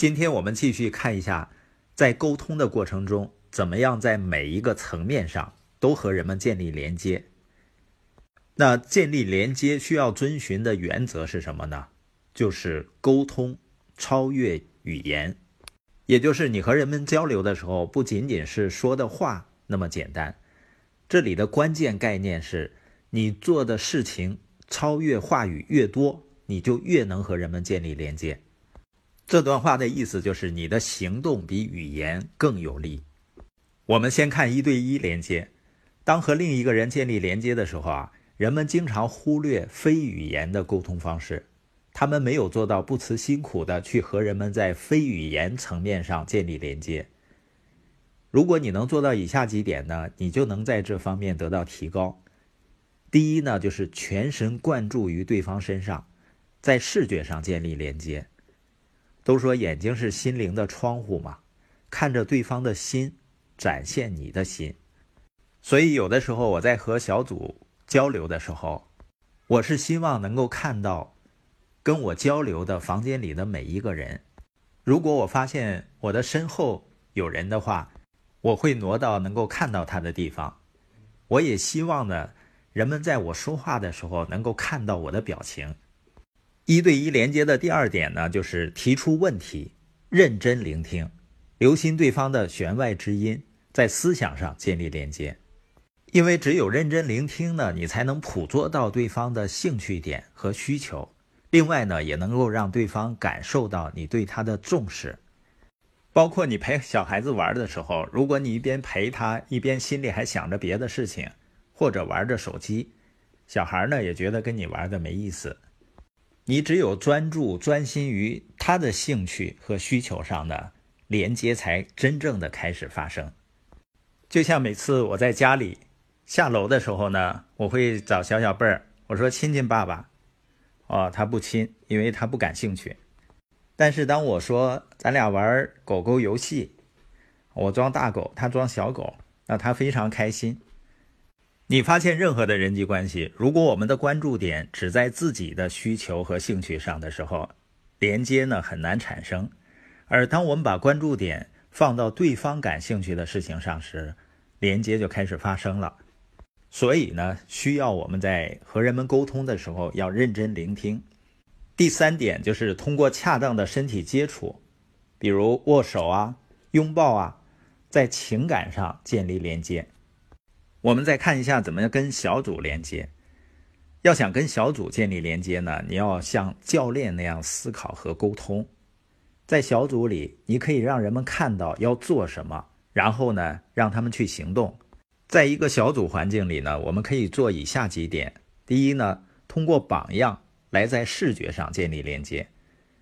今天我们继续看一下，在沟通的过程中，怎么样在每一个层面上都和人们建立连接。那建立连接需要遵循的原则是什么呢？就是沟通超越语言，也就是你和人们交流的时候，不仅仅是说的话那么简单。这里的关键概念是，你做的事情超越话语越多，你就越能和人们建立连接。这段话的意思就是，你的行动比语言更有力。我们先看一对一连接。当和另一个人建立连接的时候啊，人们经常忽略非语言的沟通方式，他们没有做到不辞辛苦的去和人们在非语言层面上建立连接。如果你能做到以下几点呢，你就能在这方面得到提高。第一呢，就是全神贯注于对方身上，在视觉上建立连接。都说眼睛是心灵的窗户嘛，看着对方的心，展现你的心。所以有的时候我在和小组交流的时候，我是希望能够看到跟我交流的房间里的每一个人。如果我发现我的身后有人的话，我会挪到能够看到他的地方。我也希望呢，人们在我说话的时候能够看到我的表情。一对一连接的第二点呢，就是提出问题，认真聆听，留心对方的弦外之音，在思想上建立连接。因为只有认真聆听呢，你才能捕捉到对方的兴趣点和需求。另外呢，也能够让对方感受到你对他的重视。包括你陪小孩子玩的时候，如果你一边陪他，一边心里还想着别的事情，或者玩着手机，小孩呢也觉得跟你玩的没意思。你只有专注、专心于他的兴趣和需求上的连接，才真正的开始发生。就像每次我在家里下楼的时候呢，我会找小小贝儿，我说亲亲爸爸，哦，他不亲，因为他不感兴趣。但是当我说咱俩玩狗狗游戏，我装大狗，他装小狗，那他非常开心。你发现任何的人际关系，如果我们的关注点只在自己的需求和兴趣上的时候，连接呢很难产生；而当我们把关注点放到对方感兴趣的事情上时，连接就开始发生了。所以呢，需要我们在和人们沟通的时候要认真聆听。第三点就是通过恰当的身体接触，比如握手啊、拥抱啊，在情感上建立连接。我们再看一下怎么跟小组连接。要想跟小组建立连接呢，你要像教练那样思考和沟通。在小组里，你可以让人们看到要做什么，然后呢，让他们去行动。在一个小组环境里呢，我们可以做以下几点：第一呢，通过榜样来在视觉上建立连接，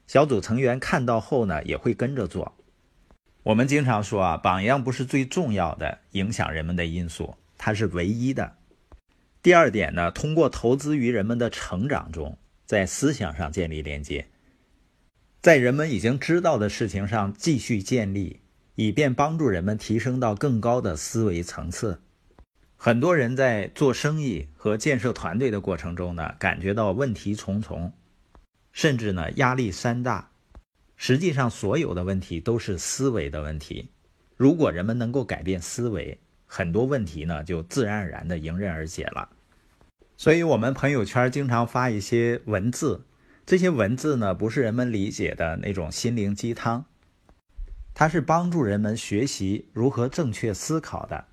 小组成员看到后呢，也会跟着做。我们经常说啊，榜样不是最重要的影响人们的因素。它是唯一的。第二点呢，通过投资于人们的成长中，在思想上建立连接，在人们已经知道的事情上继续建立，以便帮助人们提升到更高的思维层次。很多人在做生意和建设团队的过程中呢，感觉到问题重重，甚至呢压力山大。实际上，所有的问题都是思维的问题。如果人们能够改变思维，很多问题呢，就自然而然的迎刃而解了。所以，我们朋友圈经常发一些文字，这些文字呢，不是人们理解的那种心灵鸡汤，它是帮助人们学习如何正确思考的。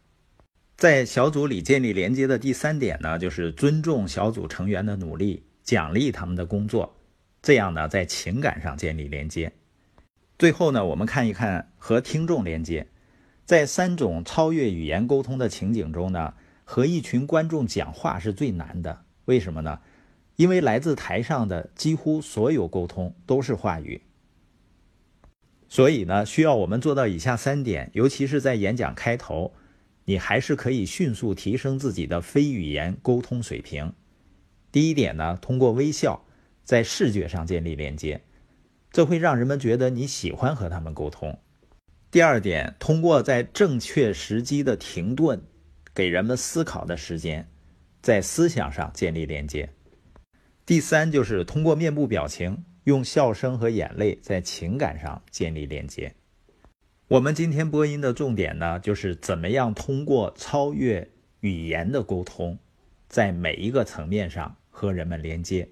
在小组里建立连接的第三点呢，就是尊重小组成员的努力，奖励他们的工作，这样呢，在情感上建立连接。最后呢，我们看一看和听众连接。在三种超越语言沟通的情景中呢，和一群观众讲话是最难的。为什么呢？因为来自台上的几乎所有沟通都是话语，所以呢，需要我们做到以下三点。尤其是在演讲开头，你还是可以迅速提升自己的非语言沟通水平。第一点呢，通过微笑在视觉上建立连接，这会让人们觉得你喜欢和他们沟通。第二点，通过在正确时机的停顿，给人们思考的时间，在思想上建立连接。第三，就是通过面部表情用笑声和眼泪在情感上建立连接。我们今天播音的重点呢，就是怎么样通过超越语言的沟通，在每一个层面上和人们连接。